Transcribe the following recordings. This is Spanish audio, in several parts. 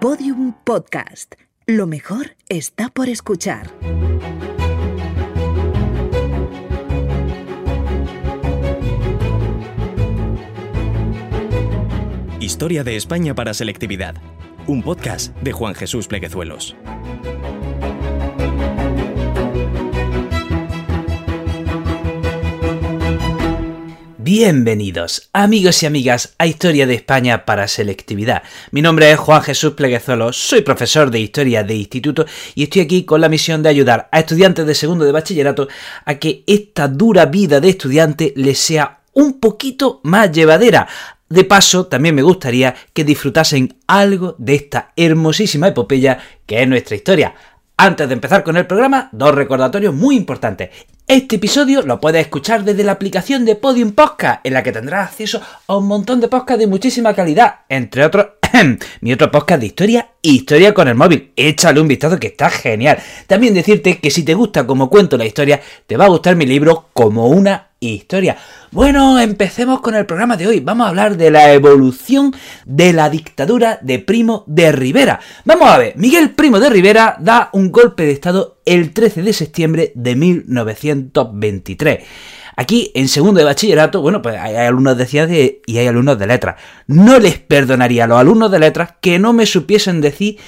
Podium Podcast. Lo mejor está por escuchar. Historia de España para selectividad. Un podcast de Juan Jesús Pleguezuelos. Bienvenidos, amigos y amigas, a Historia de España para Selectividad. Mi nombre es Juan Jesús Pleguezolo, soy profesor de Historia de Instituto y estoy aquí con la misión de ayudar a estudiantes de segundo de bachillerato a que esta dura vida de estudiante les sea un poquito más llevadera. De paso, también me gustaría que disfrutasen algo de esta hermosísima epopeya que es nuestra historia. Antes de empezar con el programa, dos recordatorios muy importantes. Este episodio lo puedes escuchar desde la aplicación de Podium Podcast, en la que tendrás acceso a un montón de podcasts de muchísima calidad, entre otros mi otro podcast de historia, Historia con el móvil. Échale un vistazo que está genial. También decirte que si te gusta como cuento la historia, te va a gustar mi libro como una historia. Bueno, empecemos con el programa de hoy. Vamos a hablar de la evolución de la dictadura de Primo de Rivera. Vamos a ver, Miguel Primo de Rivera da un golpe de estado el 13 de septiembre de 1923. Aquí, en segundo de bachillerato, bueno, pues hay alumnos de ciencias y hay alumnos de letras. No les perdonaría a los alumnos de letras que no me supiesen decir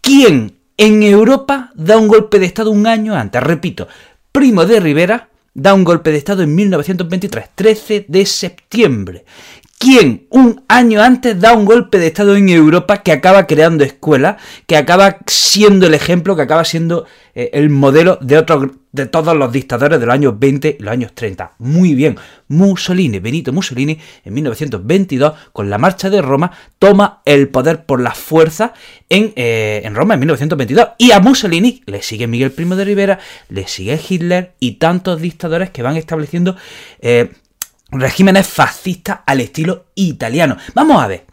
quién en Europa da un golpe de Estado un año antes. Repito, Primo de Rivera da un golpe de Estado en 1923, 13 de septiembre. ¿Quién un año antes da un golpe de Estado en Europa que acaba creando escuelas, que acaba siendo el ejemplo, que acaba siendo eh, el modelo de otros de todos los dictadores de los años 20 y los años 30? Muy bien, Mussolini, Benito Mussolini, en 1922, con la marcha de Roma, toma el poder por la fuerza en, eh, en Roma en 1922. Y a Mussolini le sigue Miguel Primo de Rivera, le sigue Hitler y tantos dictadores que van estableciendo... Eh, regímenes fascistas al estilo italiano. Vamos a ver.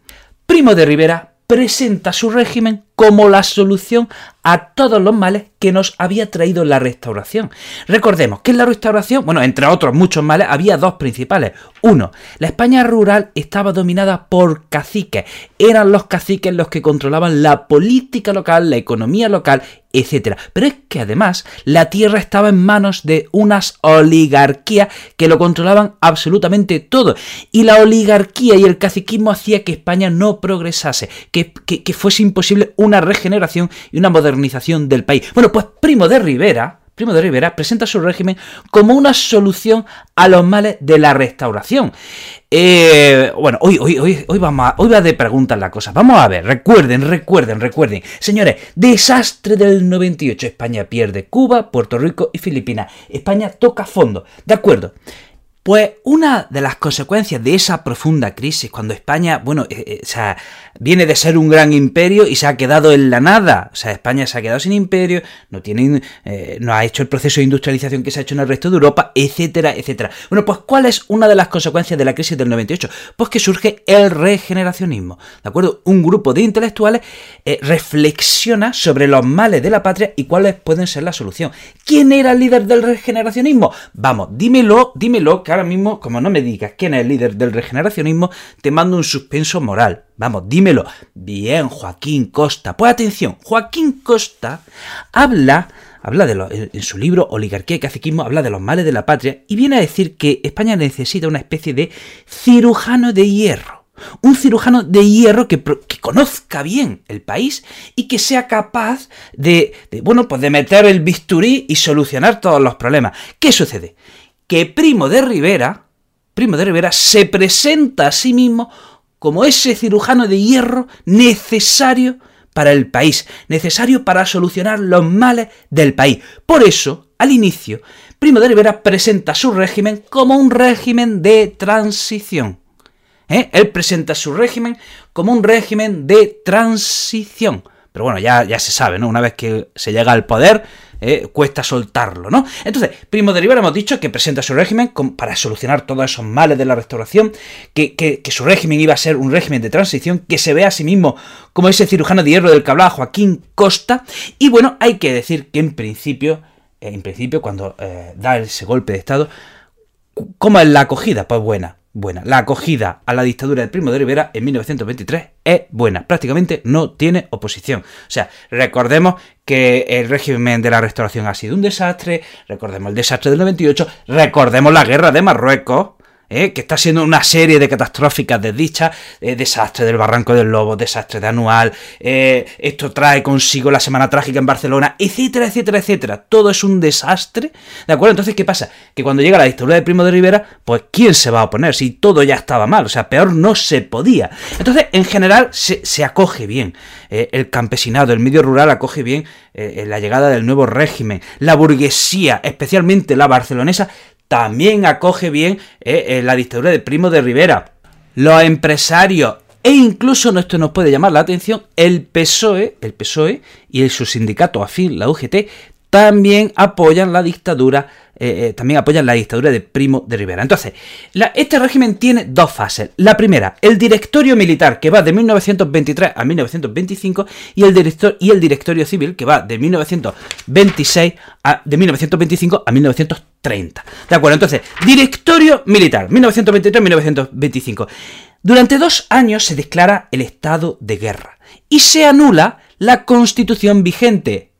Primo de Rivera presenta su régimen como la solución a todos los males que nos había traído la restauración. Recordemos que en la restauración, bueno, entre otros muchos males, había dos principales. Uno, la España rural estaba dominada por caciques. Eran los caciques los que controlaban la política local, la economía local, etc. Pero es que además la tierra estaba en manos de unas oligarquías que lo controlaban absolutamente todo. Y la oligarquía y el caciquismo hacía que España no progresase, que, que fuese imposible una regeneración y una modernización del país. Bueno, pues Primo de Rivera, Primo de Rivera presenta su régimen como una solución a los males de la restauración. Eh, bueno, hoy, hoy, hoy, hoy, vamos a, hoy va de preguntas la cosa. Vamos a ver, recuerden, recuerden, recuerden. Señores, desastre del 98. España pierde Cuba, Puerto Rico y Filipinas. España toca fondo. De acuerdo. Pues una de las consecuencias de esa profunda crisis, cuando España, bueno, eh, eh, o sea, viene de ser un gran imperio y se ha quedado en la nada, o sea, España se ha quedado sin imperio, no tiene, eh, no ha hecho el proceso de industrialización que se ha hecho en el resto de Europa, etcétera, etcétera. Bueno, pues ¿cuál es una de las consecuencias de la crisis del 98? Pues que surge el regeneracionismo, ¿de acuerdo? Un grupo de intelectuales reflexiona sobre los males de la patria y cuáles pueden ser la solución. ¿Quién era el líder del regeneracionismo? Vamos, dímelo, dímelo, que ahora mismo, como no me digas quién es el líder del regeneracionismo, te mando un suspenso moral. Vamos, dímelo. Bien, Joaquín Costa. Pues atención, Joaquín Costa habla habla de en su libro Oligarquía y Caciquismo, habla de los males de la patria y viene a decir que España necesita una especie de cirujano de hierro. Un cirujano de hierro que, conozca bien el país y que sea capaz de, de, bueno, pues de meter el bisturí y solucionar todos los problemas. ¿Qué sucede? Que Primo de Rivera, Primo de Rivera se presenta a sí mismo como ese cirujano de hierro necesario para el país, necesario para solucionar los males del país. Por eso, al inicio, Primo de Rivera presenta su régimen como un régimen de transición. ¿Eh? Él presenta su régimen como un régimen de transición. Pero bueno, ya, ya se sabe, ¿no? Una vez que se llega al poder, eh, cuesta soltarlo, ¿no? Entonces, Primo de Rivera hemos dicho que presenta su régimen para solucionar todos esos males de la restauración, que, su régimen iba a ser un régimen de transición, que se ve a sí mismo como ese cirujano de hierro del que hablaba Joaquín Costa, y bueno, hay que decir que en principio, eh, en principio, cuando eh, da ese golpe de Estado, ¿cómo es la acogida? Pues buena. Buena. La acogida a la dictadura de Primo de Rivera en 1923 es buena. Prácticamente no tiene oposición. O sea, recordemos que el régimen de la restauración ha sido un desastre, recordemos el desastre del 98, recordemos la guerra de Marruecos, ¿eh? que está siendo una serie de catastróficas desdichas, eh, desastre del Barranco del Lobo, desastre de Anual, eh, esto trae consigo la Semana Trágica en Barcelona, etcétera, etcétera, etcétera. Todo es un desastre, ¿de acuerdo? Entonces, ¿qué pasa? Que cuando llega la dictadura de Primo de Rivera, pues ¿quién se va a oponer? Si todo ya estaba mal, o sea, peor no se podía. Entonces, en general, se, se acoge bien. el campesinado, el medio rural acoge bien la llegada del nuevo régimen. La burguesía, especialmente la barcelonesa, también acoge bien eh, eh, la dictadura de Primo de Rivera. Los empresarios e incluso esto nos puede llamar la atención, el PSOE, el PSOE y su sindicato afín, la UGT, también apoyan la dictadura, eh, también apoyan la dictadura de Primo de Rivera. Entonces, este régimen tiene dos fases. La primera, el directorio militar, que va de 1923 a 1925, y el, director, y el directorio civil, que va de 1926 a, de 1925 a 1930. ¿De acuerdo? Entonces, directorio militar, 1923-1925. Durante dos años se declara el estado de guerra y se anula la constitución vigente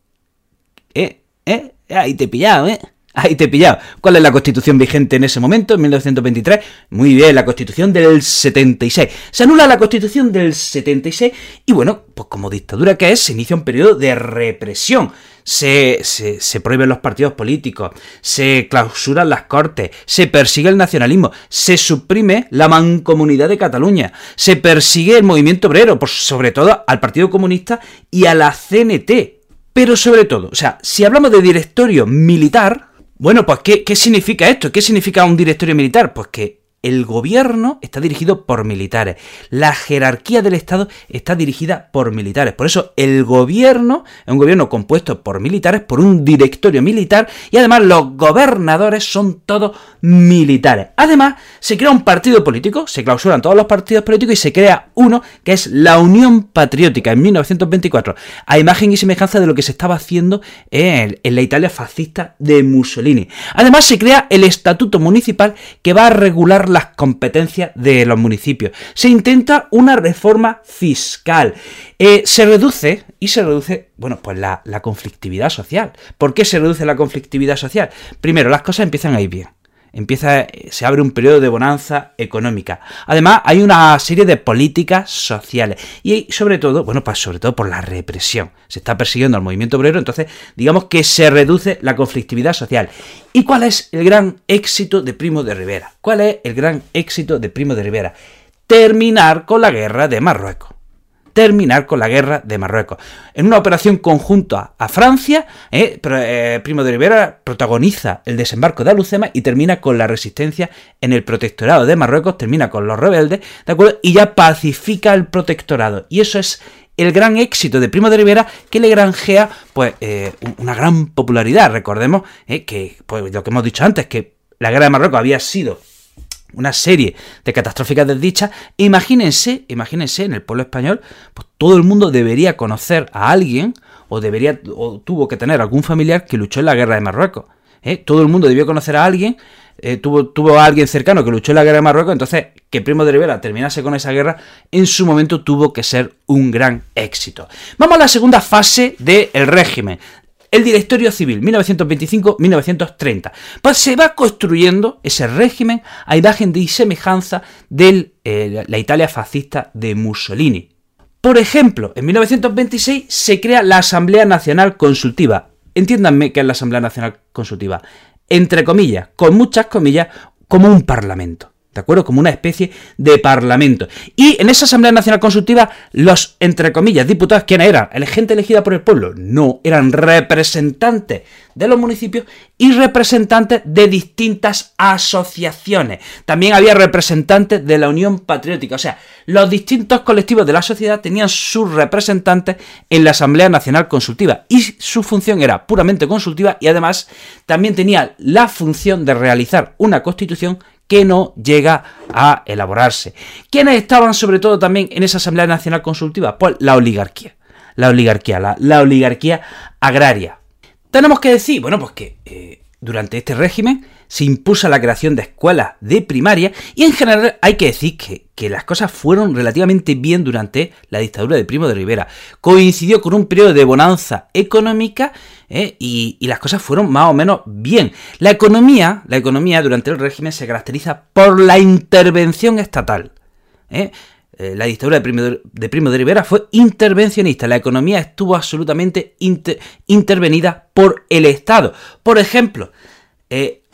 ¿Eh? Ahí te he pillado, ¿eh? Ahí te he pillado. ¿Cuál es la constitución vigente en ese momento, en 1923? Muy bien, la constitución del 76. Se anula la constitución del 76 y bueno, pues como dictadura que es, se inicia un periodo de represión. Se, se, se, prohíben los partidos políticos, se clausuran las cortes, se persigue el nacionalismo, se suprime la mancomunidad de Cataluña, se persigue el movimiento obrero, pues sobre todo al Partido Comunista y a la CNT, pero sobre todo, o sea, si hablamos de directorio militar, bueno, pues ¿qué, ¿qué, significa esto? ¿Qué significa un directorio militar? Pues que el gobierno está dirigido por militares. La jerarquía del Estado está dirigida por militares. Por eso el gobierno es un gobierno compuesto por militares, por un directorio militar y además los gobernadores son todos militares. Además, se crea un partido político, se clausuran todos los partidos políticos y se crea uno que es la Unión Patriótica en 1924, a imagen y semejanza de lo que se estaba haciendo en, en la Italia fascista de Mussolini. Además, se crea el Estatuto Municipal que va a regular las competencias de los municipios. Se intenta una reforma fiscal. Eh, se reduce, y se reduce, bueno, pues la, la conflictividad social. ¿Por qué se reduce la conflictividad social? Primero, las cosas empiezan a ir bien empieza, se abre un periodo de bonanza económica. Además, hay una serie de políticas sociales y sobre todo, bueno, pues sobre todo por la represión. Se está persiguiendo al movimiento obrero, entonces digamos que se reduce la conflictividad social. ¿Y cuál es el gran éxito de Primo de Rivera? ¿Cuál es el gran éxito de Primo de Rivera? Terminar con la guerra de Marruecos terminar con la guerra de Marruecos. En una operación conjunta a Francia, eh, eh, Primo de Rivera protagoniza el desembarco de Alucema y termina con la resistencia en el protectorado de Marruecos, termina con los rebeldes, ¿de acuerdo? Y ya pacifica el protectorado. Y eso es el gran éxito de Primo de Rivera que le granjea pues eh, una gran popularidad. Recordemos que pues, lo que hemos dicho antes, que la guerra de Marruecos había sido una serie de catastróficas desdichas, imagínense, imagínense en el pueblo español, pues todo el mundo debería conocer a alguien o debería o tuvo que tener algún familiar que luchó en la guerra de Marruecos. ¿eh? Todo el mundo debió conocer a alguien, eh, tuvo, tuvo a alguien cercano que luchó en la guerra de Marruecos, entonces que Primo de Rivera terminase con esa guerra, en su momento tuvo que ser un gran éxito. Vamos a la segunda fase del régimen, el directorio civil, 1925-1930. Pues se va construyendo ese régimen a imagen de semejanza de eh, la Italia fascista de Mussolini. Por ejemplo, en 1926 se crea la Asamblea Nacional Consultiva. Entiéndanme qué es la Asamblea Nacional Consultiva. Entre comillas, con muchas comillas, como un parlamento. ¿De acuerdo? Como una especie de parlamento. Y en esa Asamblea Nacional Consultiva, los, entre comillas, diputados, ¿quiénes eran? ¿El gente elegida por el pueblo? No, eran representantes de los municipios y representantes de distintas asociaciones. También había representantes de la Unión Patriótica, o sea, los distintos colectivos de la sociedad tenían sus representantes en la Asamblea Nacional Consultiva y su función era puramente consultiva y además también tenía la función de realizar una constitución que no llega a elaborarse. ¿Quiénes estaban sobre todo también en esa Asamblea Nacional Consultiva? Pues la oligarquía. La oligarquía, la, oligarquía agraria. Tenemos que decir, bueno, pues que eh, durante este régimen se impulsa la creación de escuelas de primaria y en general hay que decir que, las cosas fueron relativamente bien durante la dictadura de Primo de Rivera. Coincidió con un periodo de bonanza económica ¿eh? y, las cosas fueron más o menos bien. La economía, la economía durante el régimen se caracteriza por la intervención estatal. ¿eh? Eh, la dictadura de Primo de, Rivera fue intervencionista. La economía estuvo absolutamente intervenida por el Estado. Por ejemplo,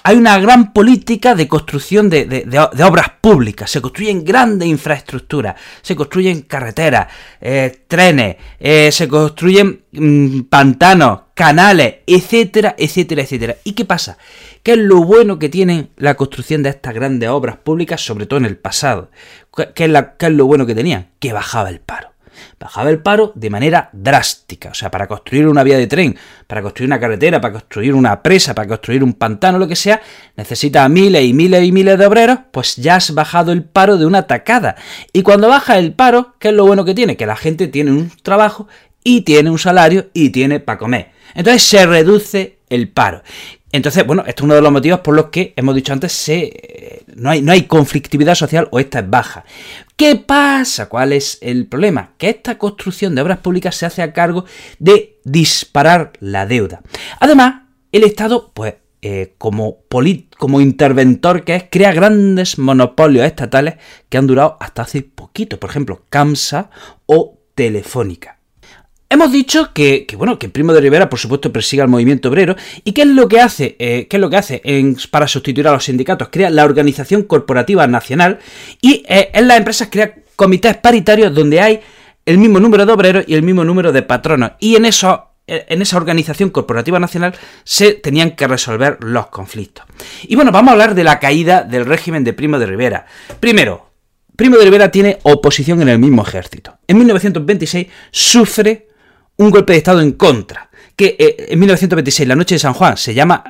hay una gran política de construcción de, obras públicas. Se construyen grandes infraestructuras, se construyen carreteras, eh, trenes, eh, se construyen mm, pantanos, canales, etcétera, etcétera, etcétera. ¿Y qué pasa? ¿Qué es lo bueno que tiene la construcción de estas grandes obras públicas, sobre todo en el pasado? ¿Qué es, qué es lo bueno que tenían? Que bajaba el paro bajaba el paro de manera drástica. O sea, para construir una vía de tren, para construir una carretera, para construir una presa, para construir un pantano, lo que sea, necesita miles y miles y miles de obreros, pues ya has bajado el paro de una tacada. Y cuando baja el paro, ¿qué es lo bueno que tiene? Que la gente tiene un trabajo y tiene un salario y tiene para comer. Entonces se reduce el paro. Entonces, bueno, esto es uno de los motivos por los que hemos dicho antes, se, no, hay, no hay conflictividad social o esta es baja. ¿Qué pasa? ¿Cuál es el problema? Que esta construcción de obras públicas se hace a cargo de disparar la deuda. Además, el Estado, pues, eh, como, como interventor que es, crea grandes monopolios estatales que han durado hasta hace poquito. Por ejemplo, CAMSA o Telefónica. Hemos dicho que, bueno, que Primo de Rivera, por supuesto, persigue al movimiento obrero. ¿Y qué es lo que hace? Eh, ¿Qué es lo que hace para sustituir a los sindicatos? Crea la Organización Corporativa Nacional y eh, en las empresas crea comités paritarios donde hay el mismo número de obreros y el mismo número de patronos. Y en eso eh, en esa organización corporativa nacional se tenían que resolver los conflictos. Y bueno, vamos a hablar de la caída del régimen de Primo de Rivera. Primero, Primo de Rivera tiene oposición en el mismo ejército. En 1926 sufre un golpe de Estado en contra, que eh, en 1926, la noche de San Juan, se llama,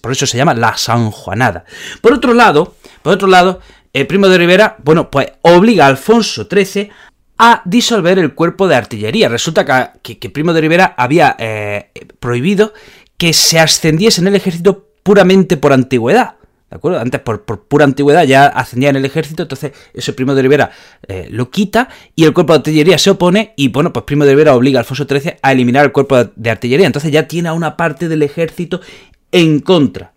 por eso se llama la San Juanada. Por otro lado, por otro lado, el Primo de Rivera, bueno, pues obliga a Alfonso XIII a disolver el cuerpo de artillería. Resulta que, que, Primo de Rivera había eh, prohibido que se ascendiese en el ejército puramente por antigüedad. ¿De acuerdo? Antes, por, pura antigüedad, ya ascendía en el ejército, entonces ese Primo de Rivera eh, lo quita y el cuerpo de artillería se opone y, bueno, pues Primo de Rivera obliga a Alfonso XIII a eliminar el cuerpo de artillería. Entonces ya tiene a una parte del ejército en contra.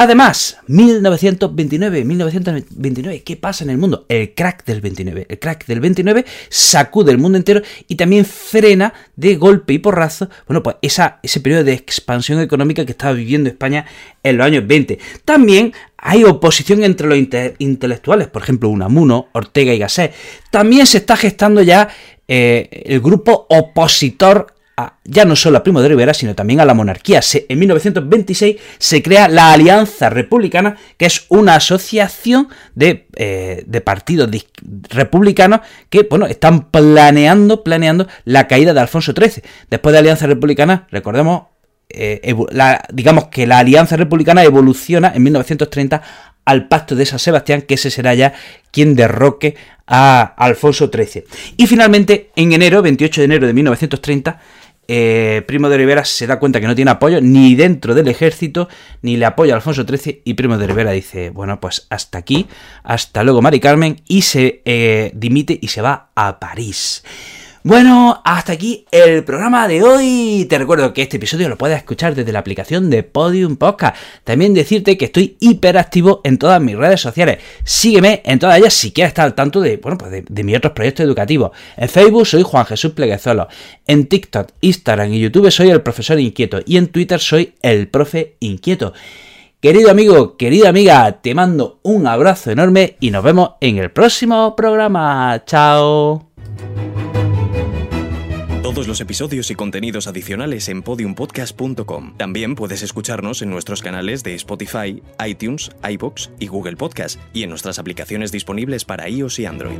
Además, 1929, 1929, ¿qué pasa en el mundo? El crack del 29. El crack del 29 sacude el mundo entero y también frena de golpe y porrazo, bueno, pues ese periodo de expansión económica que estaba viviendo España en los años 20. También hay oposición entre los intelectuales, por ejemplo, Unamuno, Ortega y Gasset. También se está gestando ya eh, el grupo opositor ya no solo a Primo de Rivera, sino también a la monarquía. en 1926 se crea la Alianza Republicana, que es una asociación de, eh, partidos republicanos que bueno, están planeando, planeando la caída de Alfonso XIII. Después de Alianza Republicana, recordemos, eh, digamos que la Alianza Republicana evoluciona en 1930 al pacto de San Sebastián, que ese será ya quien derroque a Alfonso XIII. Y finalmente, en enero, 28 de enero de 1930, eh, Primo de Rivera se da cuenta que no tiene apoyo ni dentro del ejército, ni le apoya Alfonso XIII, y Primo de Rivera dice, bueno, pues hasta aquí, hasta luego Mari Carmen, y se eh, dimite y se va a París. Bueno, hasta aquí el programa de hoy. Te recuerdo que este episodio lo puedes escuchar desde la aplicación de Podium Podcast. También decirte que estoy hiperactivo en todas mis redes sociales. Sígueme en todas ellas si quieres estar al tanto de, bueno, pues de, mis otros proyectos educativos. En Facebook soy Juan Jesús Pleguezolo. En TikTok, Instagram y YouTube soy el profesor inquieto. Y en Twitter soy el profe inquieto. Querido amigo, querida amiga, te mando un abrazo enorme y nos vemos en el próximo programa. Chao. Todos los episodios y contenidos adicionales en podiumpodcast.com. También puedes escucharnos en nuestros canales de Spotify, iTunes, iBox y Google Podcast y en nuestras aplicaciones disponibles para iOS y Android.